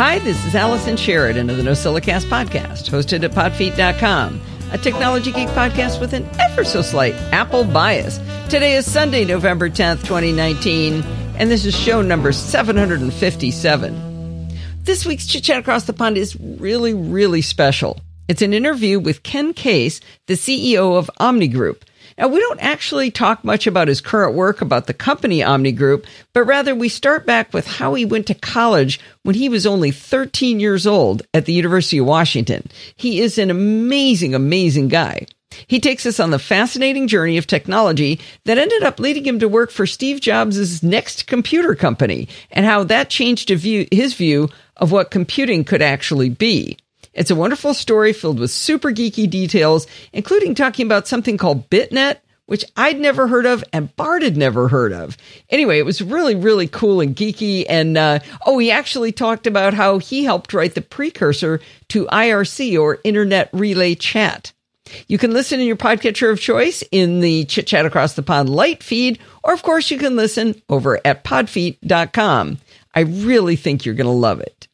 Hi, this is Allison Sheridan of the NosillaCast podcast, hosted at podfeet.com, a technology geek podcast with an ever so slight Apple bias. Today is Sunday, November 10th, 2019, and this is show number 757. This week's Chit Chat Across the Pond is really, really special. It's an interview with Ken Case, the CEO of Omni Group. Now, we don't actually talk much about his current work about the company Omni Group, but rather we start back with how he went to college when he was only 13 years old at the University of Washington. He is an amazing, amazing guy. He takes us on the fascinating journey of technology that ended up leading him to work for Steve Jobs' NeXT computer company and how that changed his view of what computing could actually be. It's a wonderful story filled with super geeky details, including talking about something called BitNet, which I'd never heard of and Bart had never heard of. Anyway, it was really, really cool and geeky. And uh, oh, he actually talked about how he helped write the precursor to IRC or Internet Relay Chat. You can listen in your podcatcher of choice in the Chit Chat Across the Pond light feed, or of course, you can listen over at podfeet.com. I really think you're going to love it.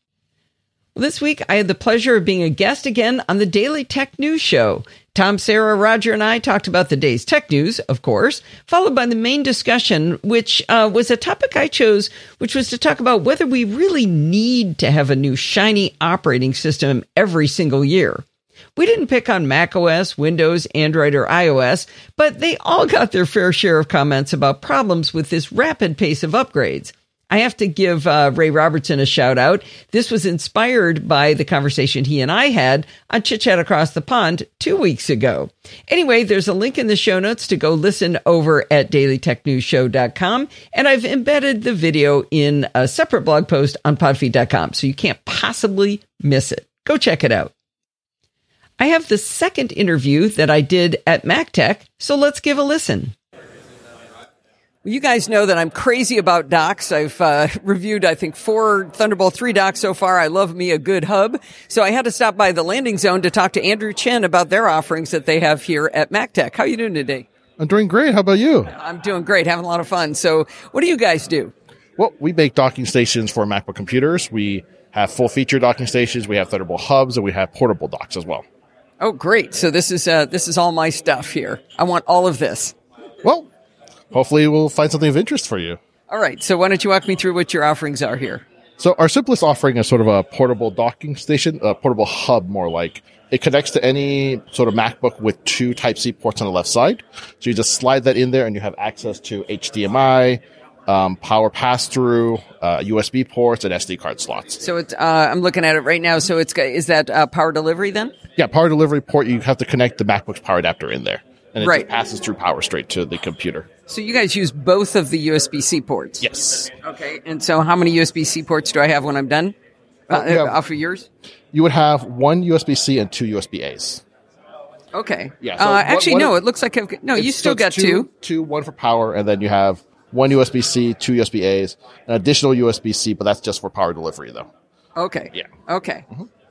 This week, I had the pleasure of being a guest again on the Daily Tech News Show. Tom, Sarah, Roger, and I talked about the day's tech news, of course, followed by the main discussion, which uh, was a topic I chose, which was to talk about whether we really need to have a new shiny operating system every single year. We didn't pick on macOS, Windows, Android, or iOS, but they all got their fair share of comments about problems with this rapid pace of upgrades. I have to give uh, Ray Robertson a shout out. This was inspired by the conversation he and I had on Chit Chat Across the Pond two weeks ago. Anyway, there's a link in the show notes to go listen over at dailytechnewsshow.com. And I've embedded the video in a separate blog post on podfeet.com. So you can't possibly miss it. Go check it out. I have the second interview that I did at MacTech. So let's give a listen. You guys know that I'm crazy about docks. I've uh, reviewed, I think, four Thunderbolt 3 docks so far. I love me a good hub. So I had to stop by the landing zone to talk to Andrew Chen about their offerings that they have here at MacTech. How are you doing today? I'm doing great. How about you? I'm doing great, having a lot of fun. So what do you guys do? Well, we make docking stations for MacBook computers. We have full feature docking stations. We have Thunderbolt hubs and we have portable docks as well. Oh, great. So this is, uh, this is all my stuff here. I want all of this. Well, hopefully we'll find something of interest for you. All right. So why don't you walk me through what your offerings are here? So our simplest offering is sort of a portable docking station, a portable hub more like. It connects to any sort of MacBook with two Type C ports on the left side. So you just slide that in there and you have access to HDMI, um, power pass through, uh, USB ports, and SD card slots. So it's, uh, I'm looking at it right now. So it's, is that uh, power delivery then? Yeah, power delivery port. You have to connect the MacBook's power adapter in there. And it Right. just passes through power straight to the computer. So you guys use both of the USB C ports? Yes. Okay. And so how many USB C ports do I have when I'm done? Uh, Oh, yeah. Off of yours? You would have one USB C and two USB A's. Okay. Yeah, so uh, what- actually, what no. it- It looks like I've, got- no. You still so got it's two. Two, one for power, and then you have one USB C, two USB A's, an additional USB C, but that's just for power delivery though. Okay. Yeah. Okay.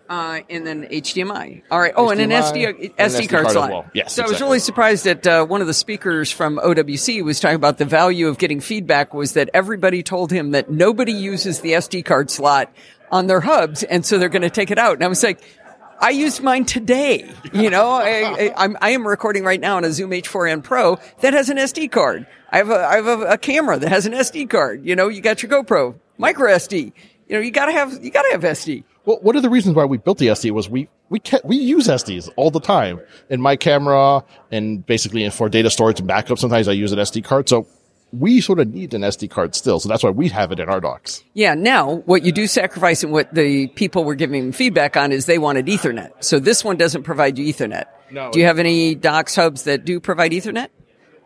Uh, and then HDMI. All right. Oh, and an HDMI, SD, SD, SD card card slot. well. Yes, So I was really surprised that uh, one of the speakers from OWC was talking about the value of getting feedback was that everybody told him that nobody uses the SD card slot on their hubs, and so they're going to take it out. And I was like. I used mine today. You know, I, I, I'm, I am recording right now on a Zoom H4n Pro that has an SD card. I have a, I have a, a camera that has an SD card. You know, you got your GoPro, micro SD. You know, you gotta have, you gotta have SD. Well, one of the reasons why we built the SD was we we ca we use SDs all the time in my camera and basically in for data storage and backup. Sometimes I use an SD card, so we sort of need an SD card still. So that's why we have it in our docks. Yeah. Now, what you do sacrifice and what the people were giving feedback on is they wanted Ethernet. So this one doesn't provide you Ethernet. No. Do you have any docks hubs that do provide Ethernet?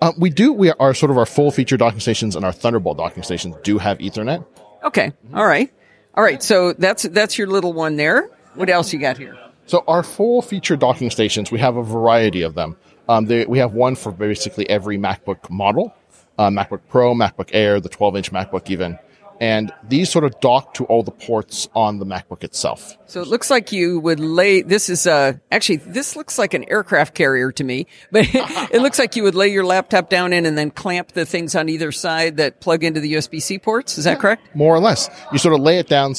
Um, we do. We are sort of our full feature docking stations and our Thunderbolt docking stations do have Ethernet. Okay. All right. All right. So that's, that's your little one there. What else you got here? So our full feature docking stations, we have a variety of them. Um, they, we have one for basically every MacBook model, uh, MacBook Pro, MacBook Air, the 12 inch MacBook even. And these sort of dock to all the ports on the MacBook itself. So it looks like you would lay, this is, uh, actually, this looks like an aircraft carrier to me, but it looks like you would lay your laptop down in and then clamp the things on either side that plug into the USB-C ports. Is that correct? More or less. You sort of lay it down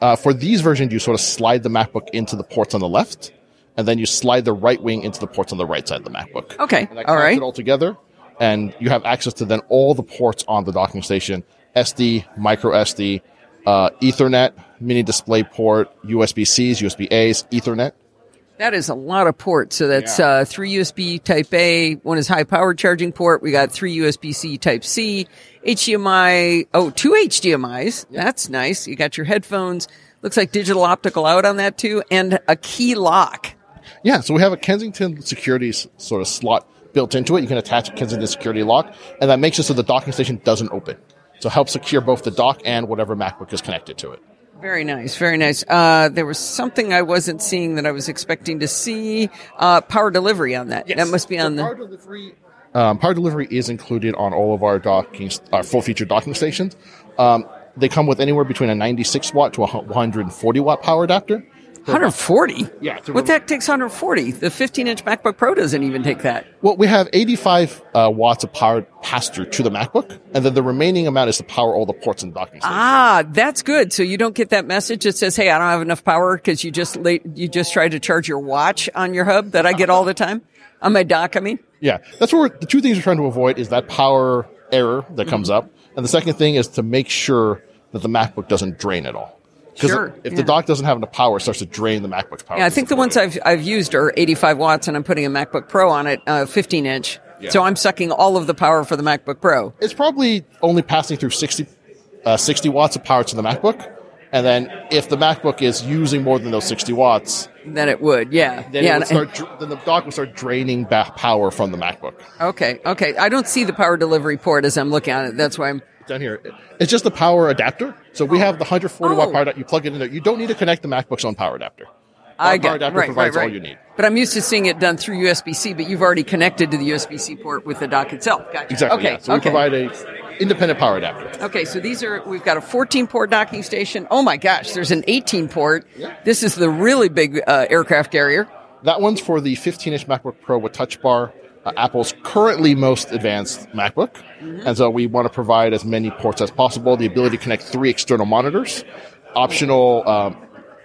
Uh, for these versions, you sort of slide the MacBook into the ports on the left, and then you slide the right wing into the ports on the right side of the MacBook. Okay. And that All it all together, and you have access to then all the ports on the docking station: SD, micro SD, uh, Ethernet, mini display port, USB Cs, USB As, Ethernet. That is a lot of ports. So that's Yeah. uh, three USB Type A. One is high power charging port. We got three USB C Type C, HDMI. Oh, two HDMI's. That's nice. You got your headphones. Looks like digital optical out on that too, and a key lock. Yeah, so we have a Kensington security sort of slot built into it. You can attach a Kensington security lock, and that makes it so the docking station doesn't open. So help secure both the dock and whatever MacBook is connected to it. Very nice, very nice. Uh, there was something I wasn't seeing that I was expecting to see. Uh, power delivery on that. That must be on the. power delivery. Um, power delivery is included on all of our docking, our full feature docking stations. Um, they come with anywhere between a 96 watt to a 140 watt power adapter. 140. Yeah, What the heck takes 140? The 15 inch MacBook Pro doesn't even take that. Well, we have 85 uh, watts of power passed through to the MacBook, and then the remaining amount is to power all the ports and the docking station. Ah, that's good. So you don't get that message that says, "Hey, I don't have enough power" because you just late, you just tried to charge your watch on your hub that I get all the time on my dock. I mean, Yeah, that's where the two things we're trying to avoid is that power error that comes Mm-hmm. up, and the second thing is to make sure that the MacBook doesn't drain at all. Because Sure, if yeah. the dock doesn't have enough power, it starts to drain the MacBook's power. yeah, I think the ones I've I've used are 85 watts, and I'm putting a MacBook Pro on it, uh, 15 inch. Yeah. So I'm sucking all of the power for the MacBook Pro. it's probably only passing through 60, uh, 60 watts of power to the MacBook, and then if the MacBook is using more than those 60 watts, Then it would, yeah, then, yeah. it would start, then the dock will start draining back power from the MacBook. okay, okay. I don't see the power delivery port as I'm looking at it. That's why I'm. Down here. It's just the power adapter. So we have the 140 watt Oh. power adapter. You plug it in there. You don't need to connect the MacBook's own power adapter. I Our get power adapter right, provides right, right. all you need. But I'm used to seeing it done through USB C, but you've already connected to the USB C port with the dock itself. Gotcha. Exactly. Okay. yeah. So we provide a independent power adapter. Okay, so these are we've got a 14 port docking station. Oh my gosh, there's an 18 port. This is the really big uh, aircraft carrier. That one's for the 15 inch MacBook Pro with Touch Bar, uh, Apple's currently most advanced MacBook. Mm-hmm. And so we want to provide as many ports as possible. The ability to connect three external monitors, optional um,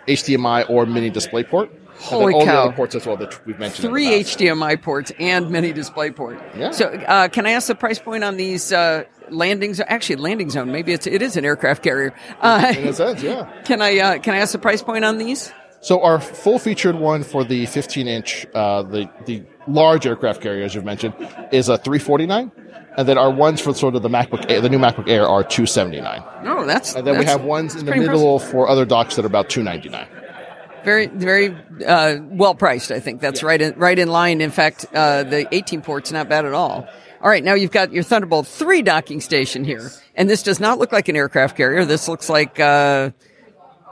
HDMI or mini display port. Holy and then all cow. the other ports as well that we've mentioned. Three. HDMI ports and mini display port. Yeah. So, uh, can I ask the price point on these uh, landing zone? Actually, landing zone. Maybe it's it is an aircraft carrier. Uh, In a sense, yeah. can I uh, can I ask the price point on these? So our full featured one for the 15 inch, uh, the the large aircraft carrier, as you've mentioned, is a 349, and then our ones for sort of the MacBook, Air, the new MacBook Air, are 279, Oh, that's and then we have ones in the middle for other docks that are about 299. Very, very uh, well priced. I think that's right in right in line. In fact, uh, the 18 port's not bad at all. All right, now you've got your Thunderbolt 3 docking station here, and this does not look like an aircraft carrier. This looks like uh,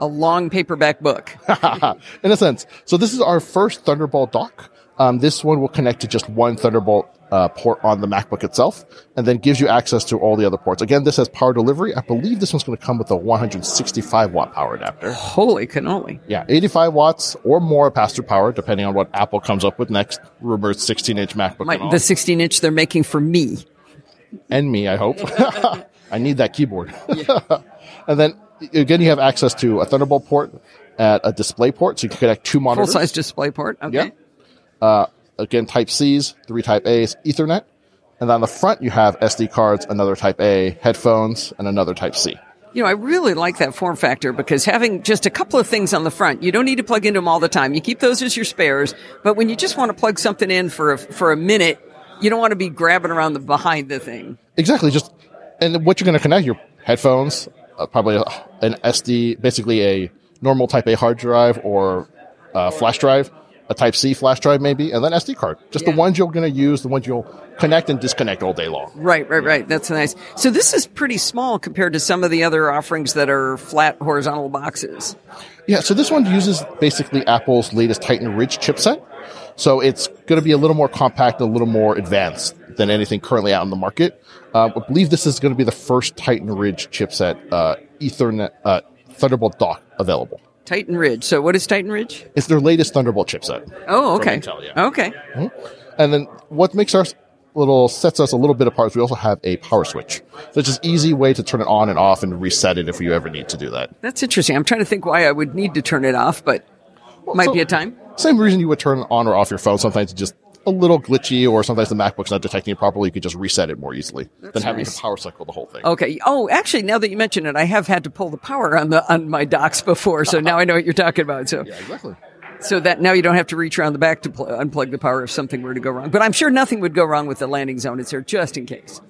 a long paperback book. in a sense. So this is our first Thunderbolt dock. Um, this one will connect to just one Thunderbolt uh, port on the MacBook itself, and then gives you access to all the other ports. Again, this has power delivery. I believe this one's going to come with a 165 watt power adapter. Holy cannoli! Yeah, 85 watts or more pass-through power, depending on what Apple comes up with next. Rumored 16-inch MacBook My, the 16 inch they're making for me. and me, I hope. I need that keyboard. and then again, you have access to a Thunderbolt port at a display port, so you can connect two monitors. Full size display port. Okay. Yeah. Uh, again, Type C's, three Type A's, Ethernet. And on the front, you have SD cards, another Type A, headphones, and another Type C. You know, I really like that form factor because having just a couple of things on the front, you don't need to plug into them all the time. You keep those as your spares, but when you just want to plug something in for a, for a minute, you don't want to be grabbing around the behind the thing. Exactly. Just and what you're going to connect your headphones, uh, probably an SD, basically a normal Type A hard drive or uh, flash drive, a Type C flash drive maybe, and then SD card. Just Yeah. the ones you're going to use, the ones you'll connect and disconnect all day long. Right, right, right. That's nice. So this is pretty small compared to some of the other offerings that are flat horizontal boxes. Yeah, so this one uses basically Apple's latest Titan Ridge chipset. So it's going to be a little more compact, a little more advanced than anything currently out in the market. Uh, I believe this is going to be the first Titan Ridge chipset uh, Ethernet uh, Thunderbolt dock available. Titan Ridge. So what is Titan Ridge? It's their latest Thunderbolt chipset. Oh, okay. Intel, yeah. Okay. Hmm? And then what makes our little sets us a little bit apart is we also have a power switch. So it's just easy way to turn it on and off and reset it if you ever need to do that. That's interesting. I'm trying to think why I would need to turn it off, but might so- be a time. Same reason you would turn it on or off your phone. Sometimes it's just a little glitchy or sometimes the MacBook's not detecting it properly. You could just reset it more easily than having nice. to power cycle the whole thing. Okay. Oh, actually, now that you mention it, I have had to pull the power on the on my docks before, so now I know what you're talking about. So, Yeah, exactly. so that now you don't have to reach around the back to pl- unplug the power if something were to go wrong. But I'm sure nothing would go wrong with the landing zone. It's there just in case.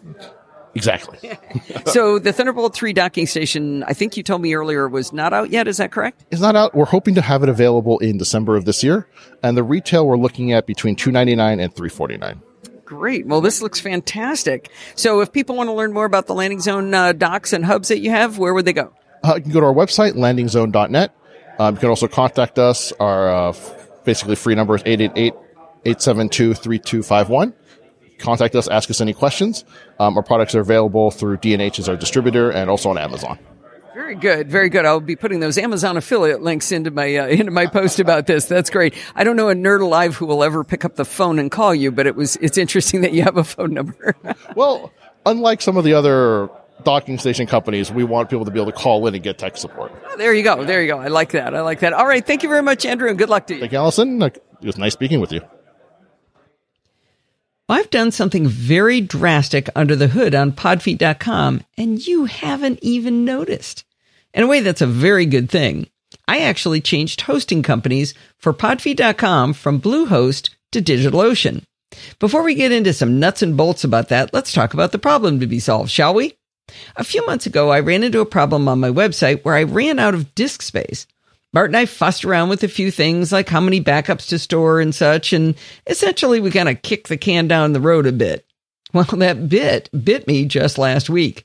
Exactly. so the Thunderbolt 3 docking station, I think you told me earlier, was not out yet. Is that correct? It's not out. We're hoping to have it available in December of this year. And the retail we're looking at between two ninety nine and three forty nine. Great. Well, this looks fantastic. So if people want to learn more about the landing zone uh, docks and hubs that you have, where would they go? Uh, you can go to our website, landingzone.net. Um, you can also contact us. Our uh, basically free number is 888-872-3251. Contact us, ask us any questions. Um, our products are available through D&H as our distributor and also on Amazon. Very good, very good. I'll be putting those Amazon affiliate links into my uh, into my post about this. That's great. I don't know a nerd alive who will ever pick up the phone and call you, but it was it's interesting that you have a phone number. Well, unlike some of the other docking station companies, we want people to be able to call in and get tech support. there you go, there you go. I like that. I like that. All right, thank you very much, Andrew, and good luck to you. Thank you, Allison. It was nice speaking with you. I've done something very drastic under the hood on podfeet.com, and you haven't even noticed. In a way, that's a very good thing. I actually changed hosting companies for podfeet.com from Bluehost to DigitalOcean. Before we get into some nuts and bolts about that, let's talk about the problem to be solved, shall we? A few months ago, I ran into a problem on my website where I ran out of disk space. Bart and I fussed around with a few things like how many backups to store and such, and essentially we kind of kicked the can down the road a bit. Well, that bit bit me just last week.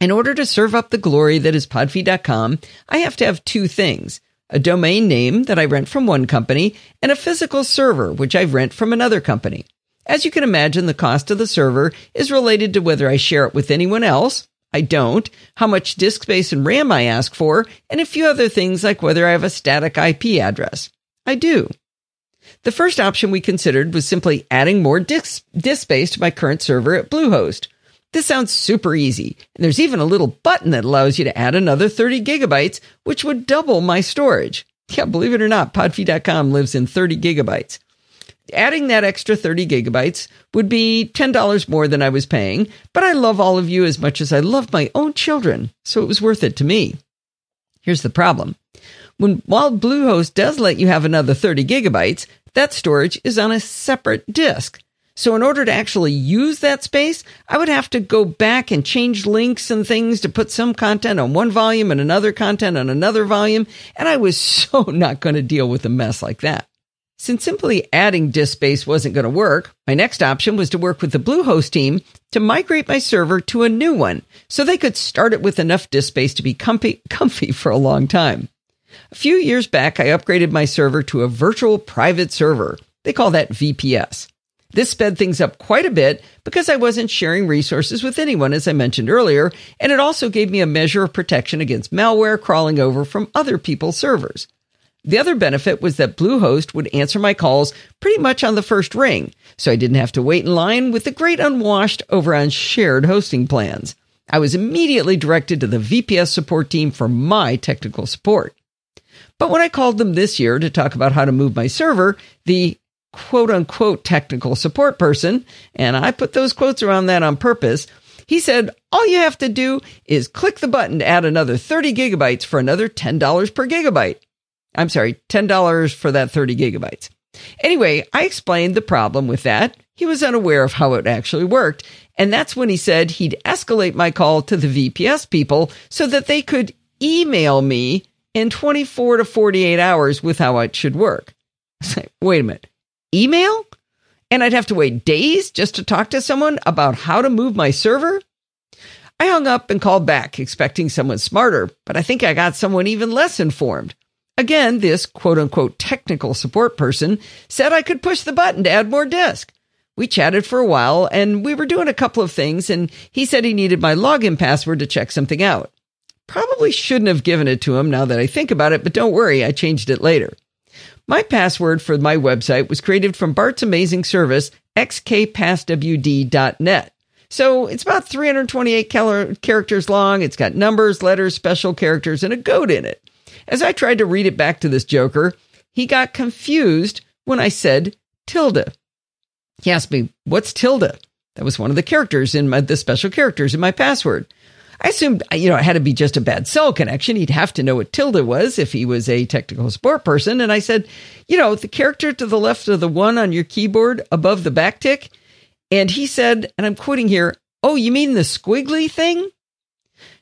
In order to serve up the glory that is podfeet.com, I have to have two things a domain name that I rent from one company and a physical server, which I rent from another company. As you can imagine, the cost of the server is related to whether I share it with anyone else. I don't, how much disk space and RAM I ask for, and a few other things like whether I have a static IP address. I do. The first option we considered was simply adding more disk, disk space to my current server at Bluehost. This sounds super easy, and there's even a little button that allows you to add another 30 gigabytes, which would double my storage. Yeah, believe it or not, podfeet.com lives in 30 gigabytes. Adding that extra 30 gigabytes would be $10 more than I was paying, but I love all of you as much as I love my own children, so it was worth it to me. Here's the problem. When while Bluehost does let you have another 30 gigabytes, that storage is on a separate disk. So in order to actually use that space, I would have to go back and change links and things to put some content on one volume and another content on another volume, and I was so not going to deal with a mess like that. Since simply adding disk space wasn't going to work, my next option was to work with the Bluehost team to migrate my server to a new one so they could start it with enough disk space to be comfy, comfy for a long time. A few years back, I upgraded my server to a virtual private server. They call that VPS. This sped things up quite a bit because I wasn't sharing resources with anyone, as I mentioned earlier, and it also gave me a measure of protection against malware crawling over from other people's servers. The other benefit was that Bluehost would answer my calls pretty much on the first ring, so I didn't have to wait in line with the great unwashed over on shared hosting plans. I was immediately directed to the VPS support team for my technical support. But when I called them this year to talk about how to move my server, the quote unquote technical support person, and I put those quotes around that on purpose, he said, all you have to do is click the button to add another 30 gigabytes for another $10 per gigabyte. I'm sorry, $10 for that 30 gigabytes. Anyway, I explained the problem with that. He was unaware of how it actually worked. And that's when he said he'd escalate my call to the VPS people so that they could email me in 24 to 48 hours with how it should work. Wait a minute. Email? And I'd have to wait days just to talk to someone about how to move my server? I hung up and called back, expecting someone smarter, but I think I got someone even less informed. Again, this quote unquote technical support person said I could push the button to add more disk. We chatted for a while and we were doing a couple of things, and he said he needed my login password to check something out. Probably shouldn't have given it to him now that I think about it, but don't worry, I changed it later. My password for my website was created from Bart's amazing service xkpasswd.net. So it's about 328 characters long. It's got numbers, letters, special characters, and a goat in it. As I tried to read it back to this joker, he got confused when I said tilde. He asked me, What's tilde? That was one of the characters in my, the special characters in my password. I assumed, you know, it had to be just a bad cell connection. He'd have to know what tilde was if he was a technical support person. And I said, you know, the character to the left of the one on your keyboard above the backtick. And he said, and I'm quoting here, oh, you mean the squiggly thing?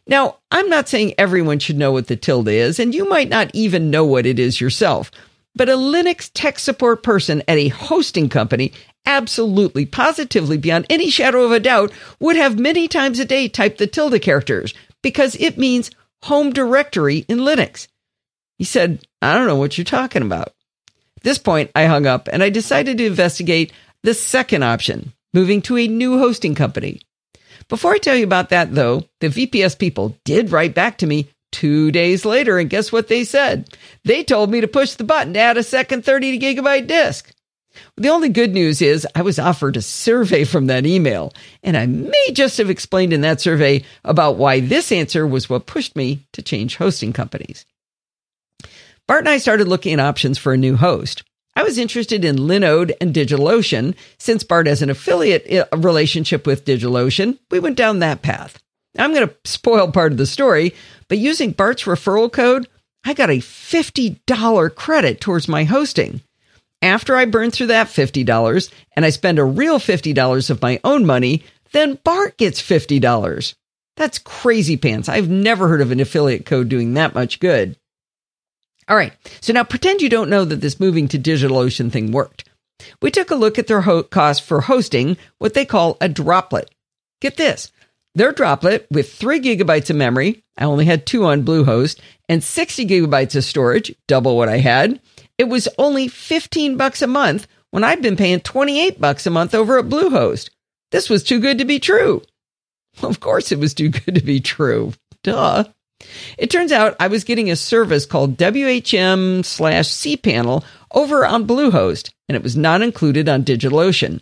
Now, I'm not saying everyone should know what the tilde is, and you might not even know what it is yourself. But a Linux tech support person at a hosting company absolutely, positively, beyond any shadow of a doubt, would have many times a day typed the tilde characters because it means home directory in Linux. He said, I don't know what you're talking about. At this point, I hung up and I decided to investigate the second option, moving to a new hosting company. Before I tell you about that, though, the VPS people did write back to me two days later, and guess what they said? They told me to push the button to add a second 30 gigabyte disk. The only good news is I was offered a survey from that email, and I may just have explained in that survey about why this answer was what pushed me to change hosting companies. Bart and I started looking at options for a new host. I was interested in Linode and DigitalOcean. Since Bart has an affiliate uh, relationship with DigitalOcean, we went down that path. I'm going to spoil part of the story, but using Bart's referral code, I got a $50 credit towards my hosting. After I burn through that $50 and I spend a real $50 of my own money, then Bart gets $50. That's crazy pants. I've never heard of an affiliate code doing that much good. All right. So now pretend you don't know that this moving to DigitalOcean thing worked. We took a look at their ho- cost for hosting what they call a droplet. Get this. Their droplet with three gigabytes of memory, I only had two on Bluehost, and 60 gigabytes of storage, double what I had, it was only 15 bucks a month when I'd been paying 28 bucks a month over at Bluehost. This was too good to be true. Of course it was too good to be true. Duh. It turns out I was getting a service called WHM slash cPanel over on Bluehost, and it was not included on DigitalOcean.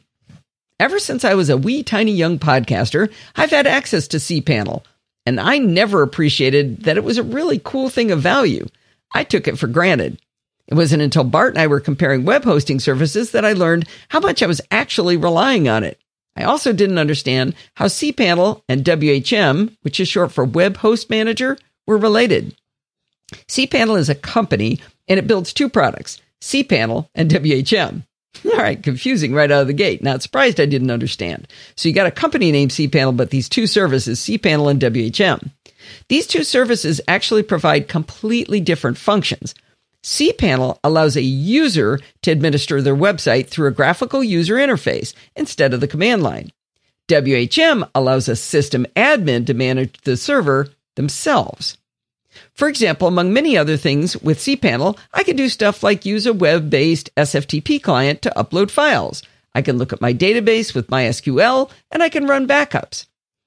Ever since I was a wee tiny young podcaster, I've had access to cPanel, and I never appreciated that it was a really cool thing of value. I took it for granted. It wasn't until Bart and I were comparing web hosting services that I learned how much I was actually relying on it. I also didn't understand how cPanel and WHM, which is short for Web Host Manager, were related. cPanel is a company and it builds two products, cPanel and WHM. All right, confusing right out of the gate. Not surprised I didn't understand. So you got a company named cPanel, but these two services, cPanel and WHM. These two services actually provide completely different functions cPanel allows a user to administer their website through a graphical user interface instead of the command line. WHM allows a system admin to manage the server themselves. For example, among many other things with cPanel, I can do stuff like use a web based SFTP client to upload files. I can look at my database with MySQL and I can run backups.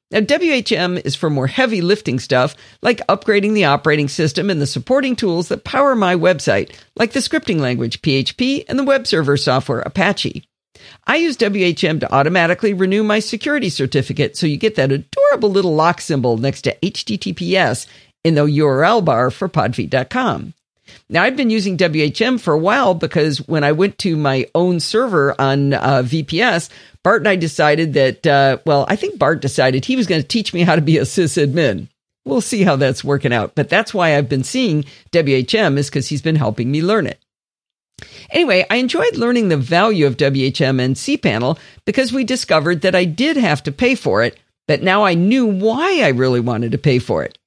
Now, WHM is for more heavy lifting stuff like upgrading the operating system and the supporting tools that power my website, like the scripting language PHP and the web server software Apache. I use WHM to automatically renew my security certificate so you get that adorable little lock symbol next to HTTPS in the URL bar for podfeet.com. Now, I've been using WHM for a while because when I went to my own server on uh, VPS, Bart and I decided that, uh, well, I think Bart decided he was going to teach me how to be a sysadmin. We'll see how that's working out. But that's why I've been seeing WHM is because he's been helping me learn it. Anyway, I enjoyed learning the value of WHM and cPanel because we discovered that I did have to pay for it, but now I knew why I really wanted to pay for it.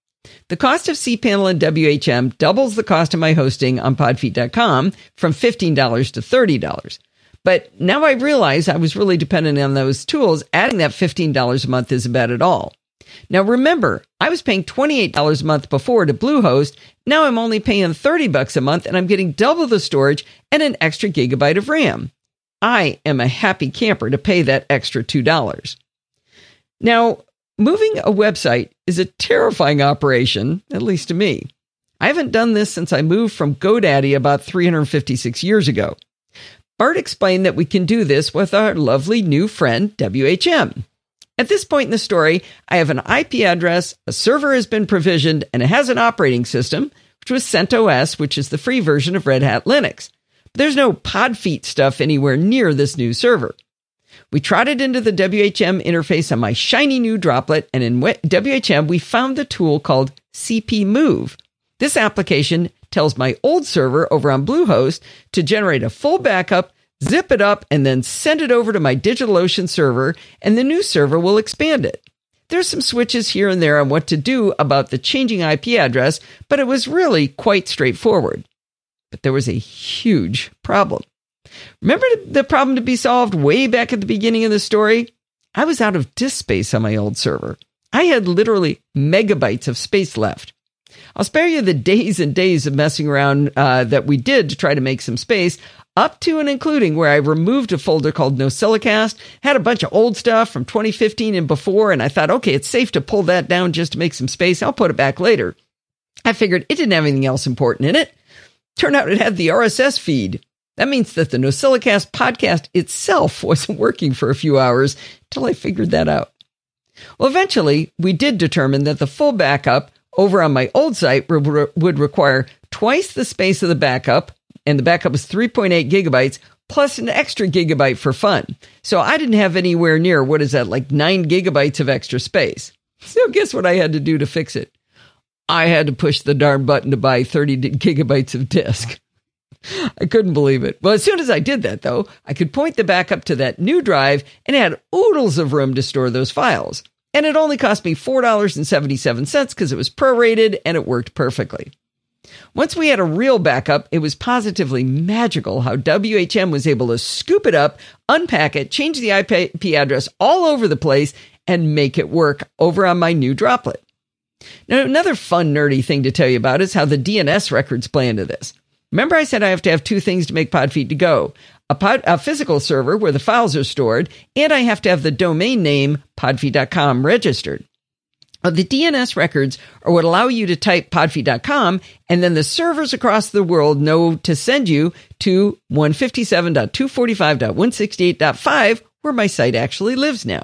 The cost of cPanel and WHM doubles the cost of my hosting on podfeet.com from $15 to $30. But now I realize I was really dependent on those tools. Adding that $15 a month isn't bad at all. Now remember, I was paying $28 a month before to Bluehost. Now I'm only paying 30 bucks a month and I'm getting double the storage and an extra gigabyte of RAM. I am a happy camper to pay that extra $2. Now, moving a website is a terrifying operation, at least to me. I haven't done this since I moved from GoDaddy about 356 years ago. Bart explained that we can do this with our lovely new friend, WHM. At this point in the story, I have an IP address, a server has been provisioned, and it has an operating system, which was CentOS, which is the free version of Red Hat Linux. But there's no Podfeet stuff anywhere near this new server. We trotted into the WHM interface on my shiny new droplet, and in WHM, we found the tool called CP Move. This application tells my old server over on Bluehost to generate a full backup, zip it up, and then send it over to my DigitalOcean server, and the new server will expand it. There's some switches here and there on what to do about the changing IP address, but it was really quite straightforward. But there was a huge problem. Remember the problem to be solved way back at the beginning of the story? I was out of disk space on my old server. I had literally megabytes of space left. I'll spare you the days and days of messing around uh, that we did to try to make some space, up to and including where I removed a folder called NosillaCast, had a bunch of old stuff from 2015 and before, and I thought, okay, it's safe to pull that down just to make some space. I'll put it back later. I figured it didn't have anything else important in it. Turned out it had the RSS feed. That means that the NosillaCast podcast itself wasn't working for a few hours until I figured that out. Well, eventually, we did determine that the full backup over on my old site would require twice the space of the backup, and the backup was 3.8 gigabytes plus an extra gigabyte for fun. So I didn't have anywhere near what is that, like nine gigabytes of extra space. So guess what I had to do to fix it? I had to push the darn button to buy 30 gigabytes of disk. I couldn't believe it. Well, as soon as I did that, though, I could point the backup to that new drive and had oodles of room to store those files. And it only cost me $4.77 because it was prorated and it worked perfectly. Once we had a real backup, it was positively magical how WHM was able to scoop it up, unpack it, change the IP address all over the place, and make it work over on my new droplet. Now, another fun, nerdy thing to tell you about is how the DNS records play into this. Remember, I said I have to have two things to make Podfeet to go a, pod, a physical server where the files are stored, and I have to have the domain name podfeet.com registered. The DNS records are what allow you to type podfeet.com, and then the servers across the world know to send you to 157.245.168.5, where my site actually lives now.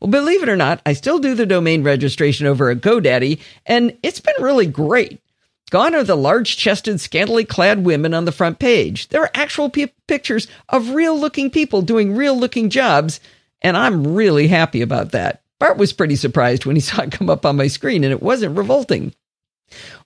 Well, believe it or not, I still do the domain registration over at GoDaddy, and it's been really great. Gone are the large chested, scantily clad women on the front page. There are actual p- pictures of real looking people doing real looking jobs, and I'm really happy about that. Bart was pretty surprised when he saw it come up on my screen, and it wasn't revolting.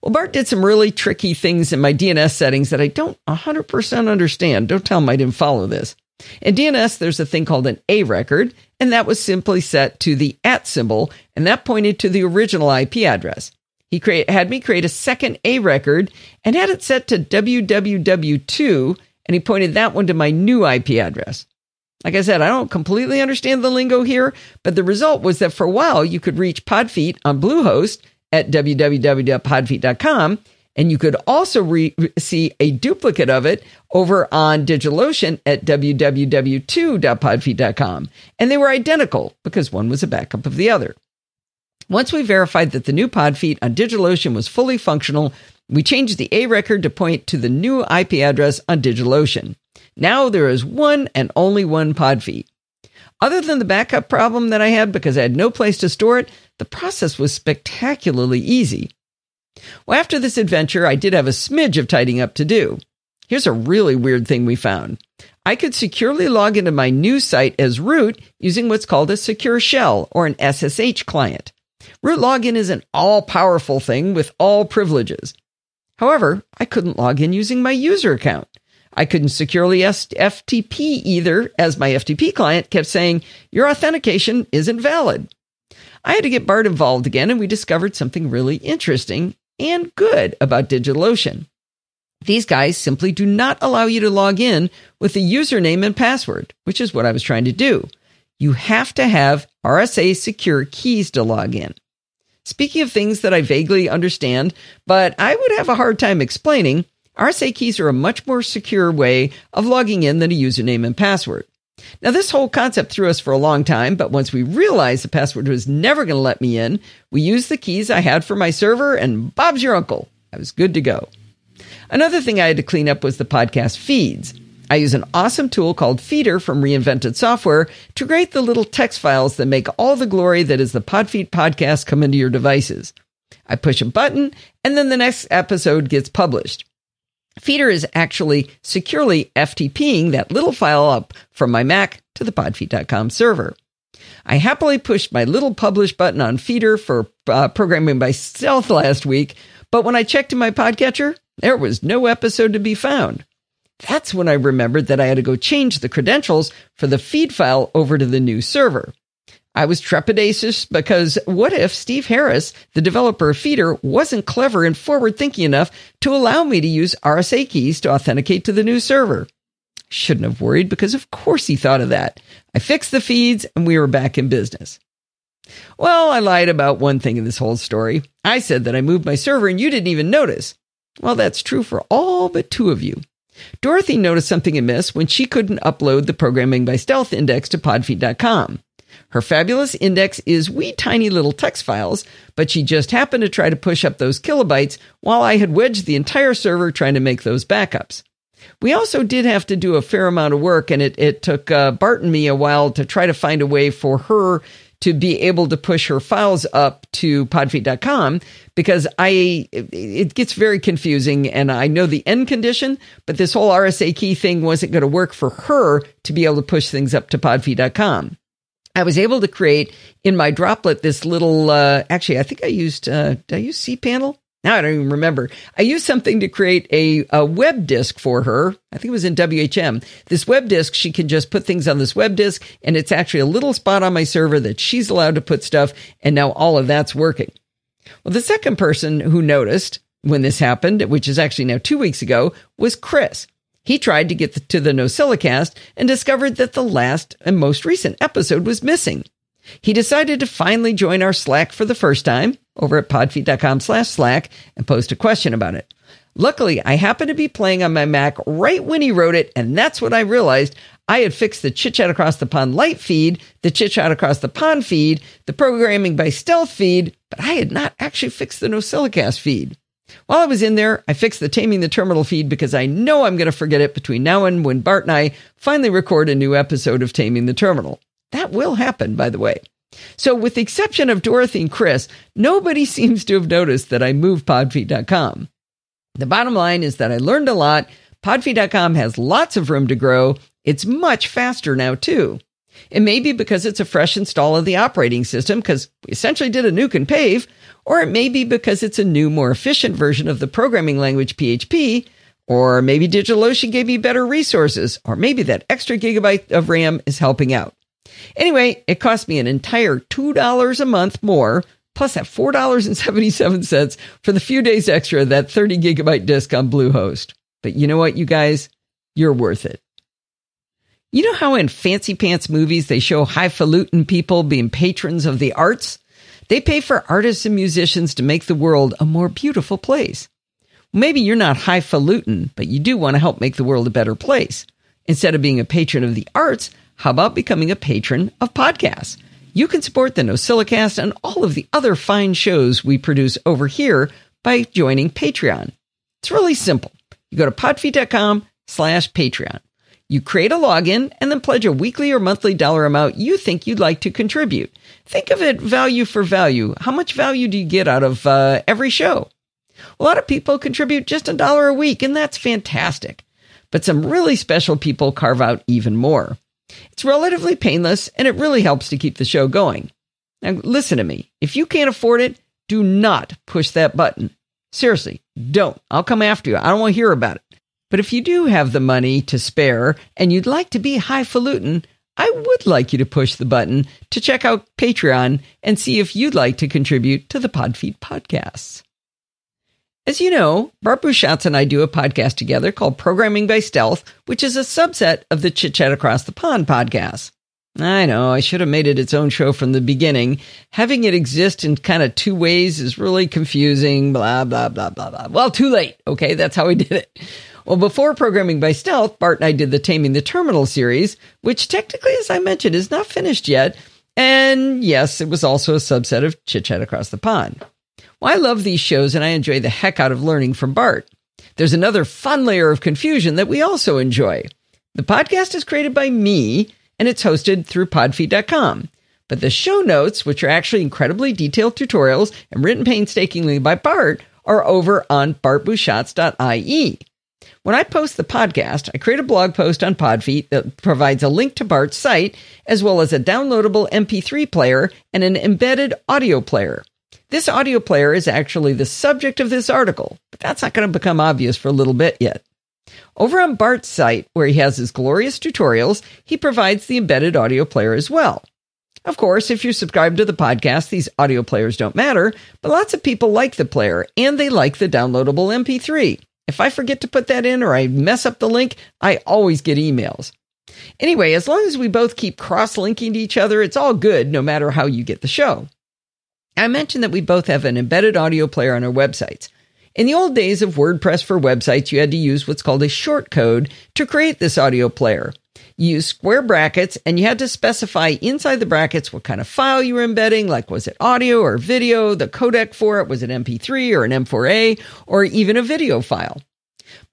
Well, Bart did some really tricky things in my DNS settings that I don't 100% understand. Don't tell him I didn't follow this. In DNS, there's a thing called an A record, and that was simply set to the at symbol, and that pointed to the original IP address. He create, had me create a second A record and had it set to www2, and he pointed that one to my new IP address. Like I said, I don't completely understand the lingo here, but the result was that for a while you could reach Podfeet on Bluehost at www.podfeet.com, and you could also re- see a duplicate of it over on DigitalOcean at www2.podfeet.com. And they were identical because one was a backup of the other. Once we verified that the new Podfeet on DigitalOcean was fully functional, we changed the A record to point to the new IP address on DigitalOcean. Now there is one and only one pod Podfeet. Other than the backup problem that I had because I had no place to store it, the process was spectacularly easy. Well, after this adventure, I did have a smidge of tidying up to do. Here's a really weird thing we found. I could securely log into my new site as root using what's called a secure shell or an SSH client. Root login is an all powerful thing with all privileges. However, I couldn't log in using my user account. I couldn't securely FTP either, as my FTP client kept saying, Your authentication isn't valid. I had to get Bart involved again, and we discovered something really interesting and good about DigitalOcean. These guys simply do not allow you to log in with a username and password, which is what I was trying to do you have to have RSA secure keys to log in. Speaking of things that I vaguely understand, but I would have a hard time explaining, RSA keys are a much more secure way of logging in than a username and password. Now, this whole concept threw us for a long time, but once we realized the password was never going to let me in, we used the keys I had for my server, and Bob's your uncle. I was good to go. Another thing I had to clean up was the podcast feeds. I use an awesome tool called Feeder from Reinvented Software to create the little text files that make all the glory that is the Podfeet podcast come into your devices. I push a button and then the next episode gets published. Feeder is actually securely FTPing that little file up from my Mac to the podfeet.com server. I happily pushed my little publish button on Feeder for uh, programming by stealth last week, but when I checked in my podcatcher, there was no episode to be found. That's when I remembered that I had to go change the credentials for the feed file over to the new server. I was trepidatious because what if Steve Harris, the developer of Feeder, wasn't clever and forward thinking enough to allow me to use RSA keys to authenticate to the new server? Shouldn't have worried because of course he thought of that. I fixed the feeds and we were back in business. Well, I lied about one thing in this whole story. I said that I moved my server and you didn't even notice. Well, that's true for all but two of you. Dorothy noticed something amiss when she couldn't upload the programming by stealth index to podfeet.com. Her fabulous index is wee tiny little text files, but she just happened to try to push up those kilobytes while I had wedged the entire server trying to make those backups. We also did have to do a fair amount of work, and it, it took uh, Bart and me a while to try to find a way for her to be able to push her files up to podfeet.com because I it gets very confusing and I know the end condition, but this whole RSA key thing wasn't going to work for her to be able to push things up to podfeet.com. I was able to create in my droplet this little uh, actually I think I used uh, did I use cPanel? Now I don't even remember. I used something to create a, a web disk for her. I think it was in WHM. This web disk, she can just put things on this web disk, and it's actually a little spot on my server that she's allowed to put stuff, and now all of that's working. Well, the second person who noticed when this happened, which is actually now two weeks ago, was Chris. He tried to get to the NosillaCast and discovered that the last and most recent episode was missing. He decided to finally join our Slack for the first time over at podfeet.com slash Slack and post a question about it. Luckily, I happened to be playing on my Mac right when he wrote it, and that's when I realized I had fixed the Chit Chat Across the Pond Light feed, the Chit Chat Across the Pond feed, the Programming by Stealth feed, but I had not actually fixed the NosillaCast feed. While I was in there, I fixed the Taming the Terminal feed because I know I'm going to forget it between now and when Bart and I finally record a new episode of Taming the Terminal. That will happen, by the way. So, with the exception of Dorothy and Chris, nobody seems to have noticed that I moved podfeet.com. The bottom line is that I learned a lot. Podfeet.com has lots of room to grow. It's much faster now, too. It may be because it's a fresh install of the operating system, because we essentially did a nuke and pave, or it may be because it's a new, more efficient version of the programming language PHP, or maybe DigitalOcean gave me better resources, or maybe that extra gigabyte of RAM is helping out. Anyway, it cost me an entire $2 a month more, plus that $4.77 for the few days extra that 30 gigabyte disk on Bluehost. But you know what, you guys? You're worth it. You know how in fancy pants movies they show highfalutin people being patrons of the arts? They pay for artists and musicians to make the world a more beautiful place. Maybe you're not highfalutin, but you do want to help make the world a better place. Instead of being a patron of the arts, how about becoming a patron of podcasts? You can support the NosillaCast and all of the other fine shows we produce over here by joining Patreon. It's really simple. You go to podfeet.com slash Patreon. You create a login and then pledge a weekly or monthly dollar amount you think you'd like to contribute. Think of it value for value. How much value do you get out of uh, every show? A lot of people contribute just a dollar a week, and that's fantastic. But some really special people carve out even more. It's relatively painless and it really helps to keep the show going. Now, listen to me. If you can't afford it, do not push that button. Seriously, don't. I'll come after you. I don't want to hear about it. But if you do have the money to spare and you'd like to be highfalutin, I would like you to push the button to check out Patreon and see if you'd like to contribute to the Podfeet podcasts. As you know, Bart Busschots and I do a podcast together called Programming by Stealth, which is a subset of the Chit Chat Across the Pond podcast. I know, I should have made it its own show from the beginning. Having it exist in kind of two ways is really confusing, blah, blah, blah, blah, blah. Well, too late. Okay, that's how we did it. Well, before Programming by Stealth, Bart and I did the Taming the Terminal series, which technically, as I mentioned, is not finished yet. And yes, it was also a subset of Chit Chat Across the Pond. Well, I love these shows and I enjoy the heck out of learning from Bart. There's another fun layer of confusion that we also enjoy. The podcast is created by me and it's hosted through podfeet.com. But the show notes, which are actually incredibly detailed tutorials and written painstakingly by Bart, are over on bartbusschots.ie. When I post the podcast, I create a blog post on Podfeet that provides a link to Bart's site, as well as a downloadable MP3 player and an embedded audio player. This audio player is actually the subject of this article, but that's not going to become obvious for a little bit yet. Over on Bart's site, where he has his glorious tutorials, he provides the embedded audio player as well. Of course, if you subscribe to the podcast, these audio players don't matter, but lots of people like the player and they like the downloadable MP3. If I forget to put that in or I mess up the link, I always get emails. Anyway, as long as we both keep cross linking to each other, it's all good no matter how you get the show. I mentioned that we both have an embedded audio player on our websites. In the old days of WordPress for websites, you had to use what's called a shortcode to create this audio player. Use square brackets and you had to specify inside the brackets what kind of file you were embedding, like was it audio or video, the codec for it, was it MP3 or an M4A, or even a video file.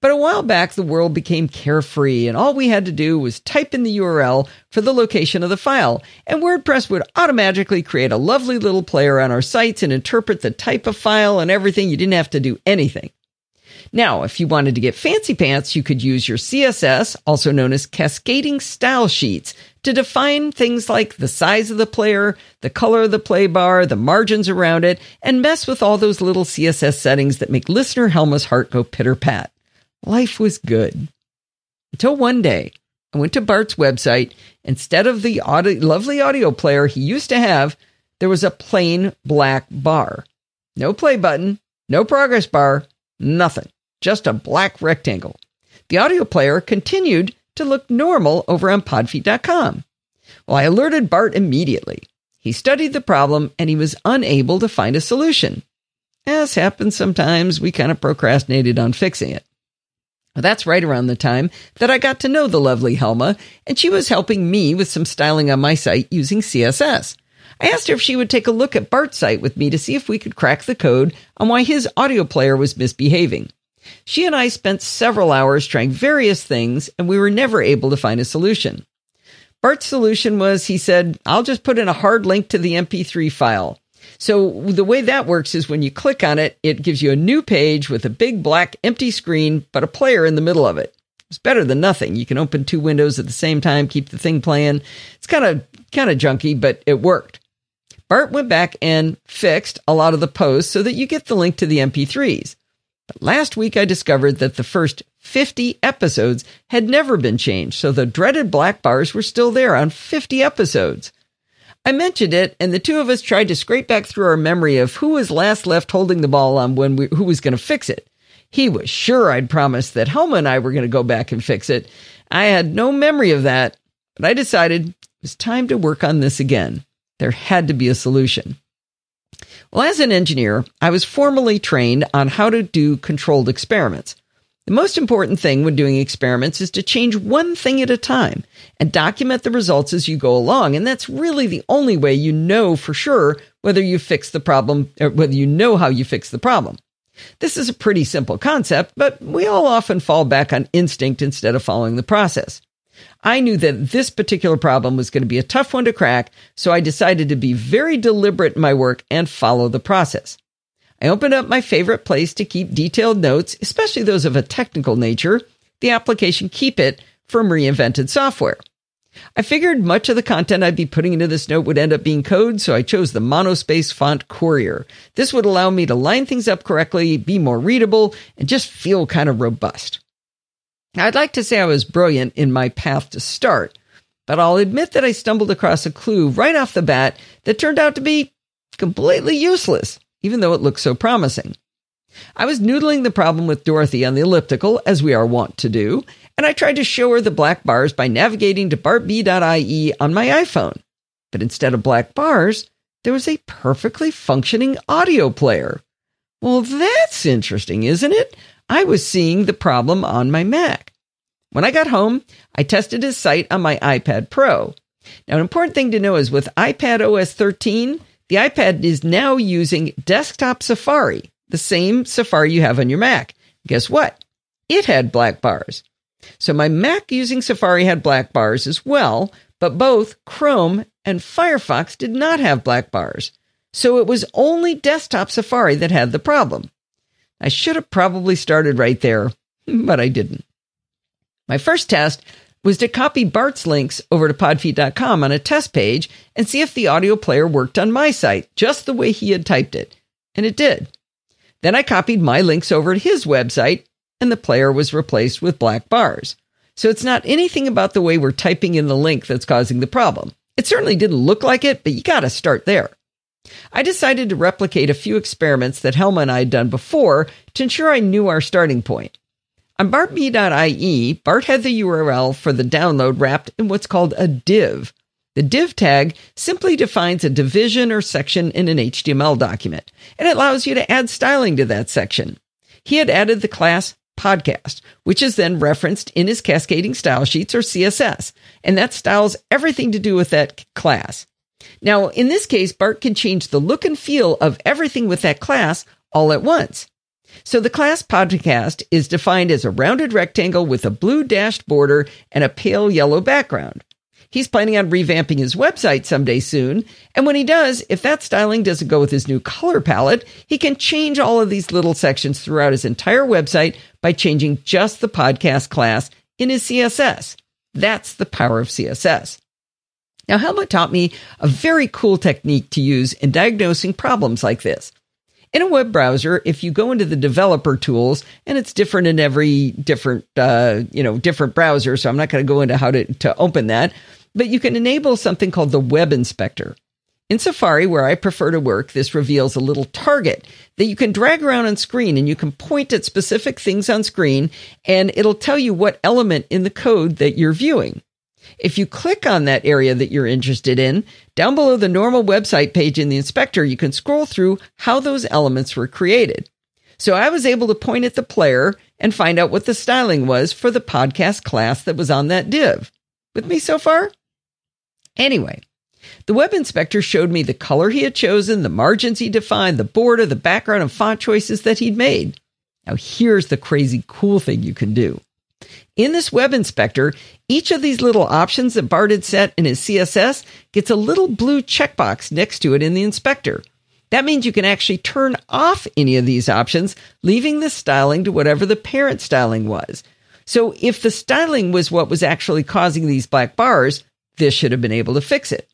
But a while back, the world became carefree, and all we had to do was type in the URL for the location of the file, and WordPress would automatically create a lovely little player on our sites and interpret the type of file and everything. You didn't have to do anything. Now, if you wanted to get fancy pants, you could use your CSS, also known as cascading style sheets, to define things like the size of the player, the color of the play bar, the margins around it, and mess with all those little CSS settings that make listener Helma's heart go pitter pat. Life was good. Until one day, I went to Bart's website. Instead of the audio, lovely audio player he used to have, there was a plain black bar. No play button, no progress bar, nothing. Just a black rectangle. The audio player continued to look normal over on podfeet.com. Well, I alerted Bart immediately. He studied the problem and he was unable to find a solution. As happens sometimes, we kind of procrastinated on fixing it. Well, that's right around the time that I got to know the lovely Helma, and she was helping me with some styling on my site using CSS. I asked her if she would take a look at Bart's site with me to see if we could crack the code on why his audio player was misbehaving. She and I spent several hours trying various things, and we were never able to find a solution. Bart's solution was he said, I'll just put in a hard link to the MP3 file. So the way that works is when you click on it, it gives you a new page with a big black empty screen, but a player in the middle of it. It's better than nothing. You can open two windows at the same time, keep the thing playing. It's kind of kind of junky, but it worked. Bart went back and fixed a lot of the posts so that you get the link to the MP3s. But last week I discovered that the first 50 episodes had never been changed, so the dreaded black bars were still there on 50 episodes. I mentioned it, and the two of us tried to scrape back through our memory of who was last left holding the ball on when we, who was going to fix it. He was sure I'd promised that Helma and I were going to go back and fix it. I had no memory of that, but I decided it was time to work on this again. There had to be a solution. Well, as an engineer, I was formally trained on how to do controlled experiments. The most important thing when doing experiments is to change one thing at a time and document the results as you go along. And that's really the only way you know for sure whether you fix the problem or whether you know how you fix the problem. This is a pretty simple concept, but we all often fall back on instinct instead of following the process. I knew that this particular problem was going to be a tough one to crack, so I decided to be very deliberate in my work and follow the process. I opened up my favorite place to keep detailed notes, especially those of a technical nature, the application Keepit from reinvented software. I figured much of the content I'd be putting into this note would end up being code, so I chose the monospace font Courier. This would allow me to line things up correctly, be more readable, and just feel kind of robust. I'd like to say I was brilliant in my path to start, but I'll admit that I stumbled across a clue right off the bat that turned out to be completely useless even though it looked so promising. I was noodling the problem with Dorothy on the elliptical, as we are wont to do, and I tried to show her the black bars by navigating to bartb.ie on my iPhone. But instead of black bars, there was a perfectly functioning audio player. Well, that's interesting, isn't it? I was seeing the problem on my Mac. When I got home, I tested his site on my iPad Pro. Now, an important thing to know is with iPad OS 13, the iPad is now using desktop Safari, the same Safari you have on your Mac. Guess what? It had black bars. So my Mac using Safari had black bars as well, but both Chrome and Firefox did not have black bars. So it was only desktop Safari that had the problem. I should have probably started right there, but I didn't. My first test was to copy Bart's links over to podfeet.com on a test page and see if the audio player worked on my site, just the way he had typed it. And it did. Then I copied my links over to his website, and the player was replaced with black bars. So it's not anything about the way we're typing in the link that's causing the problem. It certainly didn't look like it, but you got to start there. I decided to replicate a few experiments that Helma and I had done before to ensure I knew our starting point. On bartb.ie, Bart had the URL for the download wrapped in what's called a div. The div tag simply defines a division or section in an HTML document, and it allows you to add styling to that section. He had added the class podcast, which is then referenced in his cascading style sheets or CSS, and that styles everything to do with that class. Now, in this case, Bart can change the look and feel of everything with that class all at once. So the class podcast is defined as a rounded rectangle with a blue dashed border and a pale yellow background. He's planning on revamping his website someday soon. And when he does, if that styling doesn't go with his new color palette, he can change all of these little sections throughout his entire website by changing just the podcast class in his CSS. That's the power of CSS. Now, Helma taught me a very cool technique to use in diagnosing problems like this. In a web browser, if you go into the developer tools, and it's different in every different, uh, you know, different browser, so I'm not going to go into how to, to open that, but you can enable something called the Web Inspector. In Safari, where I prefer to work, this reveals a little target that you can drag around on screen and you can point at specific things on screen and it'll tell you what element in the code that you're viewing. If you click on that area that you're interested in, down below the normal website page in the inspector, you can scroll through how those elements were created. So I was able to point at the player and find out what the styling was for the podcast class that was on that div. With me so far? Anyway, the web inspector showed me the color he had chosen, the margins he defined, the border, the background, and font choices that he'd made. Now, here's the crazy cool thing you can do. In this web inspector, each of these little options that Bart had set in his CSS gets a little blue checkbox next to it in the inspector. That means you can actually turn off any of these options, leaving the styling to whatever the parent styling was. So if the styling was what was actually causing these black bars, this should have been able to fix it.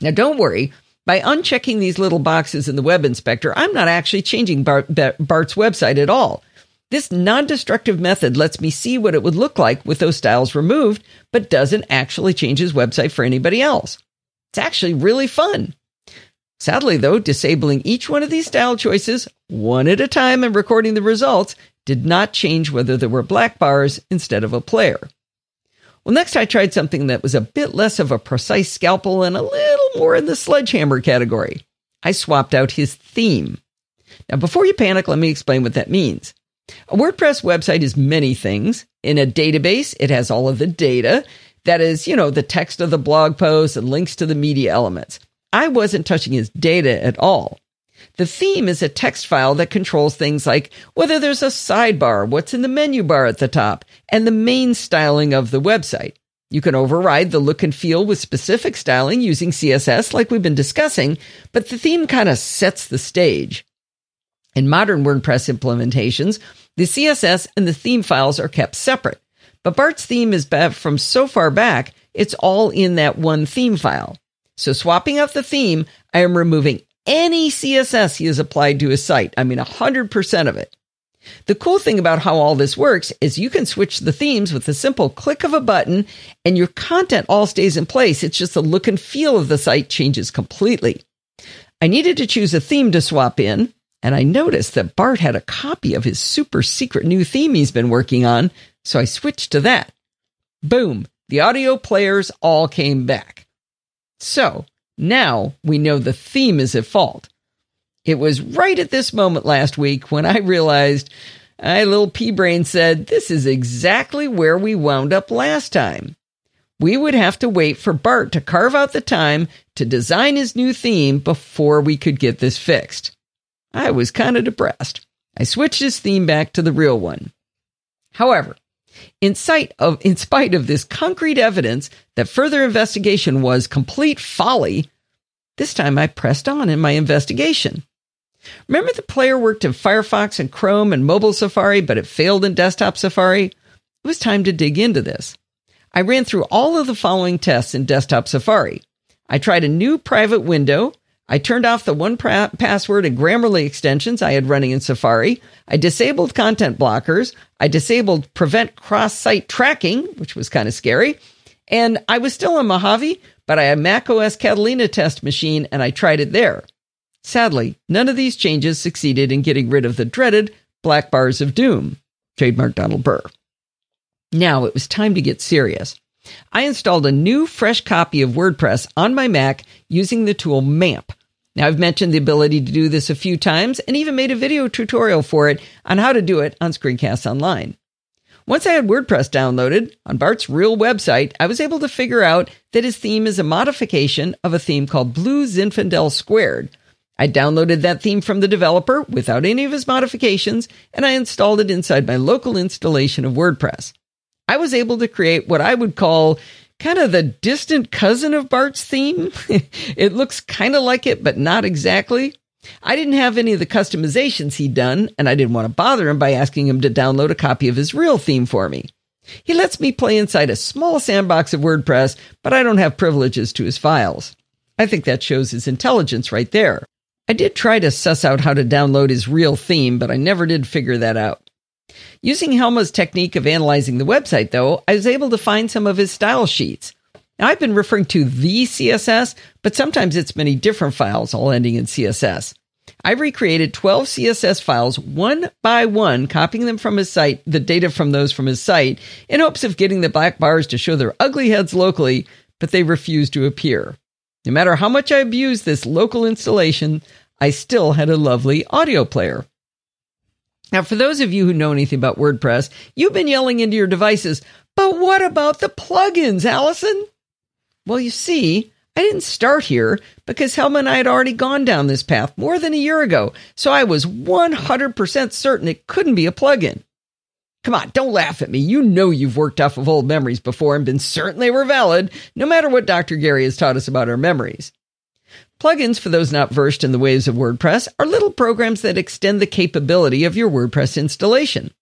Now don't worry, by unchecking these little boxes in the web inspector, I'm not actually changing Bart, Bart's website at all. This non-destructive method lets me see what it would look like with those styles removed, but doesn't actually change his website for anybody else. It's actually really fun. Sadly, though, disabling each one of these style choices one at a time and recording the results did not change whether there were black bars instead of a player. Well, next I tried something that was a bit less of a precise scalpel and a little more in the sledgehammer category. I swapped out his theme. Now, before you panic, let me explain what that means. A WordPress website is many things. In a database, it has all of the data. That is, you know, the text of the blog post and links to the media elements. I wasn't touching his data at all. The theme is a text file that controls things like whether there's a sidebar, what's in the menu bar at the top, and the main styling of the website. You can override the look and feel with specific styling using CSS like we've been discussing, but the theme kind of sets the stage. In modern WordPress implementations, the CSS and the theme files are kept separate. But Bart's theme is from so far back, it's all in that one theme file. So swapping out the theme, I am removing any CSS he has applied to his site. I mean, 100% of it. The cool thing about how all this works is you can switch the themes with a simple click of a button and your content all stays in place. It's just the look and feel of the site changes completely. I needed to choose a theme to swap in, and I noticed that Bart had a copy of his super secret new theme he's been working on, so I switched to that. Boom, the audio players all came back. So now we know the theme is at fault. It was right at this moment last week when I realized, I little pea brain said, this is exactly where we wound up last time. We would have to wait for Bart to carve out the time to design his new theme before we could get this fixed. I was kind of depressed. I switched his theme back to the real one. However, In sight of, in spite of this concrete evidence that further investigation was complete folly, this time I pressed on in my investigation. Remember the player worked in Firefox and Chrome and mobile Safari, but it failed in desktop Safari? It was time to dig into this. I ran through all of the following tests in desktop Safari. I tried a new private window. I turned off the 1Password and Grammarly extensions I had running in Safari. I disabled content blockers. I disabled prevent cross site tracking, which was kind of scary. And I was still on Mojave, but I had Mac OS Catalina test machine and I tried it there. Sadly, none of these changes succeeded in getting rid of the dreaded black bars of doom. Trademark Donald Burr. Now it was time to get serious. I installed a new fresh copy of WordPress on my Mac using the tool MAMP. Now I've mentioned the ability to do this a few times and even made a video tutorial for it on how to do it on Screencasts Online. Once I had WordPress downloaded on Bart's real website, I was able to figure out that his theme is a modification of a theme called Blue Zinfandel Squared. I downloaded that theme from the developer without any of his modifications, and I installed it inside my local installation of WordPress. I was able to create what I would call kind of the distant cousin of Bart's theme. it looks kind of like it, but not exactly. I didn't have any of the customizations he'd done, and I didn't want to bother him by asking him to download a copy of his real theme for me. He lets me play inside a small sandbox of WordPress, but I don't have privileges to his files. I think that shows his intelligence right there. I did try to suss out how to download his real theme, but I never did figure that out. Using Helma's technique of analyzing the website, though, I was able to find some of his style sheets. Now, I've been referring to the CSS, but sometimes it's many different files all ending in CSS. I've recreated 12 CSS files one by one, copying them from his site, the data from those from his site, in hopes of getting the black bars to show their ugly heads locally, but they refuse to appear. No matter how much I abused this local installation, I still had a lovely audio player. Now, for those of you who know anything about WordPress, you've been yelling into your devices, but what about the plugins, Allison? Well, you see, I didn't start here because Helma and I had already gone down this path more than a year ago, so I was 100% certain it couldn't be a plugin. Come on, don't laugh at me. You know you've worked off of old memories before and been certain they were valid, no matter what Dr. Gary has taught us about our memories. Plugins, for those not versed in the ways of WordPress, are little programs that extend the capability of your WordPress installation.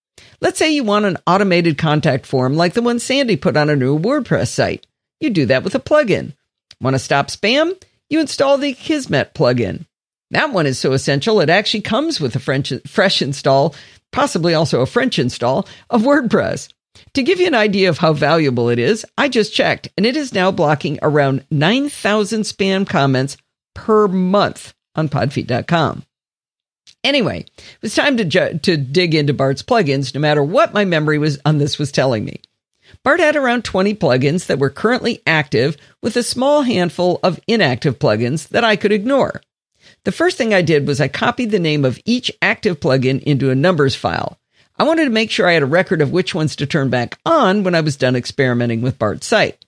Let's say you want an automated contact form like the one Sandy put on a new WordPress site. You do that with a plugin. Want to stop spam? You install the Akismet plugin. That one is so essential it actually comes with a French, fresh install, possibly also a French install of WordPress. To give you an idea of how valuable it is, I just checked and it is now blocking around 9,000 spam comments per month on podfeet.com. Anyway, it was time to, ju- to dig into Bart's plugins, no matter what my memory was on this was telling me. Bart had around 20 plugins that were currently active, with a small handful of inactive plugins that I could ignore. The first thing I did was I copied the name of each active plugin into a numbers file. I wanted to make sure I had a record of which ones to turn back on when I was done experimenting with Bart's site.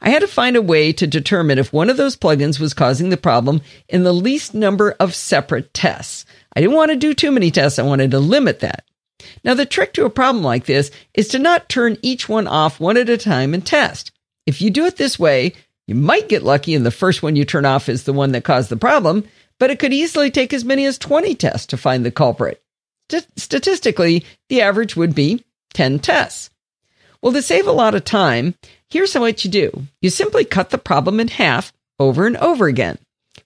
I had to find a way to determine if one of those plugins was causing the problem in the least number of separate tests. I didn't want to do too many tests. I wanted to limit that. Now, the trick to a problem like this is to not turn each one off one at a time and test. If you do it this way, you might get lucky and the first one you turn off is the one that caused the problem, but it could easily take as many as 20 tests to find the culprit. St- statistically, the average would be 10 tests. Well, to save a lot of time, here's what you do. You simply cut the problem in half over and over again.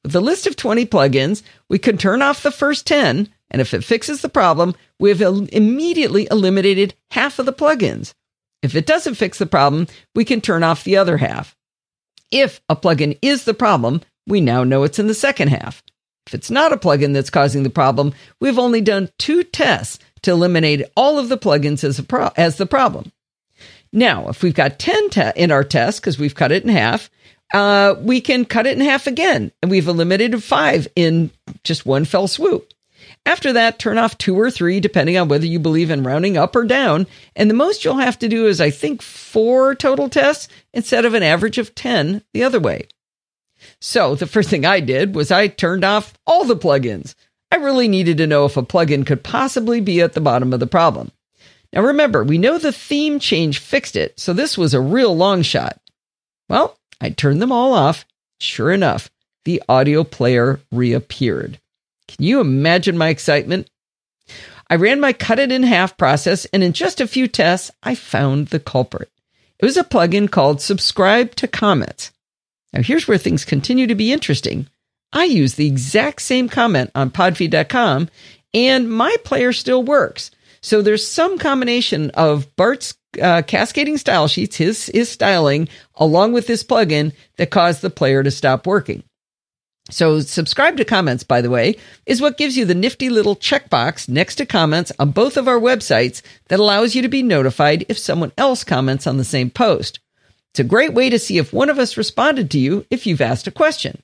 With a list of 20 plugins, we can turn off the first 10, and if it fixes the problem, we've immediately eliminated half of the plugins. If it doesn't fix the problem, we can turn off the other half. If a plugin is the problem, we now know it's in the second half. If it's not a plugin that's causing the problem, we've only done two tests to eliminate all of the plugins as, pro- as the problem. Now, if we've got 10 te- in our test, because we've cut it in half, uh, we can cut it in half again. And we've eliminated five in just one fell swoop. After that, turn off two or three, depending on whether you believe in rounding up or down. And the most you'll have to do is, I think, four total tests instead of an average of 10 the other way. So the first thing I did was I turned off all the plugins. I really needed to know if a plugin could possibly be at the bottom of the problem. Now remember, we know the theme change fixed it, so this was a real long shot. Well, I turned them all off. Sure enough, the audio player reappeared. Can you imagine my excitement? I ran my cut it in half process, and in just a few tests, I found the culprit. It was a plugin called Subscribe to Comments. Now, here's where things continue to be interesting. I use the exact same comment on podfeet.com, and my player still works. So there's some combination of Bart's uh, cascading style sheets, his his styling, along with this plugin that caused the player to stop working. So subscribe to comments, by the way, is what gives you the nifty little checkbox next to comments on both of our websites that allows you to be notified if someone else comments on the same post. It's a great way to see if one of us responded to you if you've asked a question.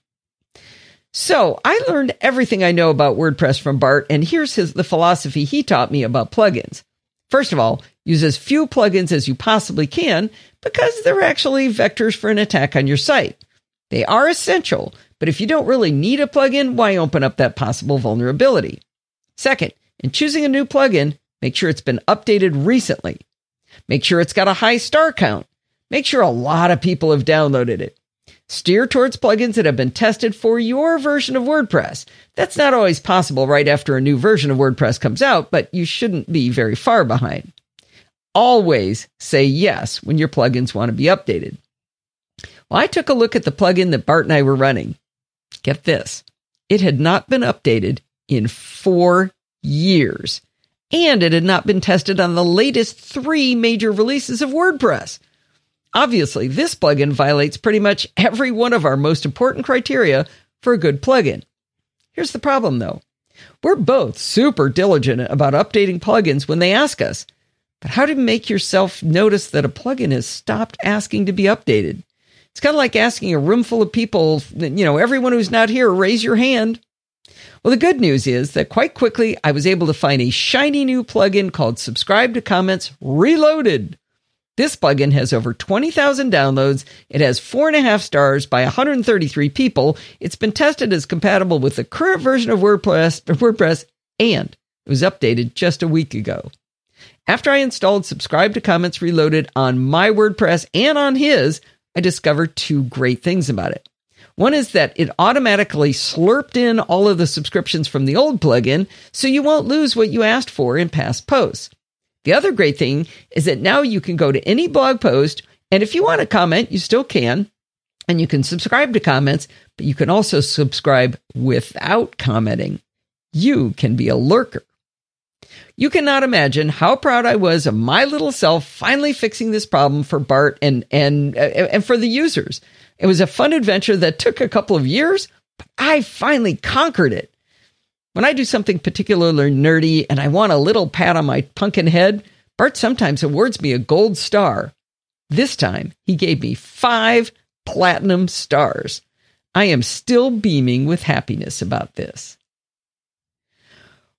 So I learned everything I know about WordPress from Bart, and here's his the philosophy he taught me about plugins. First of all, use as few plugins as you possibly can because they're actually vectors for an attack on your site. They are essential, but if you don't really need a plugin, why open up that possible vulnerability? Second, in choosing a new plugin, make sure it's been updated recently. Make sure it's got a high star count. Make sure a lot of people have downloaded it. Steer towards plugins that have been tested for your version of WordPress. That's not always possible right after a new version of WordPress comes out, but you shouldn't be very far behind. Always say yes when your plugins want to be updated. Well, I took a look at the plugin that Bart and I were running. Get this. It had not been updated in four years, and it had not been tested on the latest three major releases of WordPress. Obviously, this plugin violates pretty much every one of our most important criteria for a good plugin. Here's the problem though. We're both super diligent about updating plugins when they ask us. But how to make yourself notice that a plugin has stopped asking to be updated? It's kind of like asking a room full of people, you know, everyone who's not here, raise your hand. Well, the good news is that quite quickly I was able to find a shiny new plugin called Subscribe to Comments Reloaded. This plugin has over 20,000 downloads. It has four and a half stars by 133 people. It's been tested as compatible with the current version of WordPress, WordPress and it was updated just a week ago. After I installed Subscribe to Comments Reloaded on my WordPress and on his, I discovered two great things about it. One is that it automatically slurped in all of the subscriptions from the old plugin, so you won't lose what you asked for in past posts. The other great thing is that now you can go to any blog post, and if you want to comment, you still can. And you can subscribe to comments, but you can also subscribe without commenting. You can be a lurker. You cannot imagine how proud I was of my little self finally fixing this problem for Bart and and uh, and for the users. It was a fun adventure that took a couple of years, but I finally conquered it. When I do something particularly nerdy and I want a little pat on my pumpkin head, Bart sometimes awards me a gold star. This time, he gave me five platinum stars. I am still beaming with happiness about this.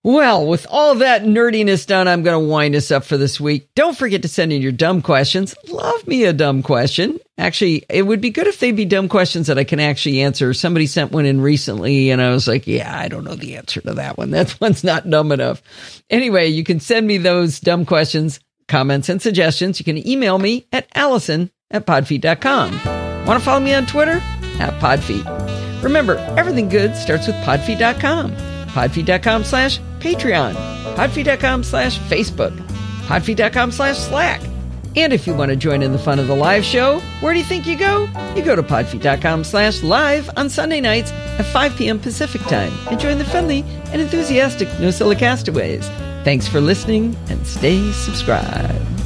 Well, with all that nerdiness done, I'm going to wind us up for this week. Don't forget to send in your dumb questions. Love me a dumb question. Actually, it would be good if they'd be dumb questions that I can actually answer. Somebody sent one in recently and I was like, yeah, I don't know the answer to that one. That one's not dumb enough. Anyway, you can send me those dumb questions, comments, and suggestions. You can email me at allison at podfeet.com. Want to follow me on Twitter? At podfeet. Remember, everything good starts with podfeet.com podfeet.com slash Patreon, podfeet.com slash Facebook, podfeet.com slash Slack. And if you want to join in the fun of the live show, where do you think you go? You go to podfeet.com slash live on Sunday nights at 5 p.m. Pacific time and join the friendly and enthusiastic NosillaCastaways. Thanks for listening and stay subscribed.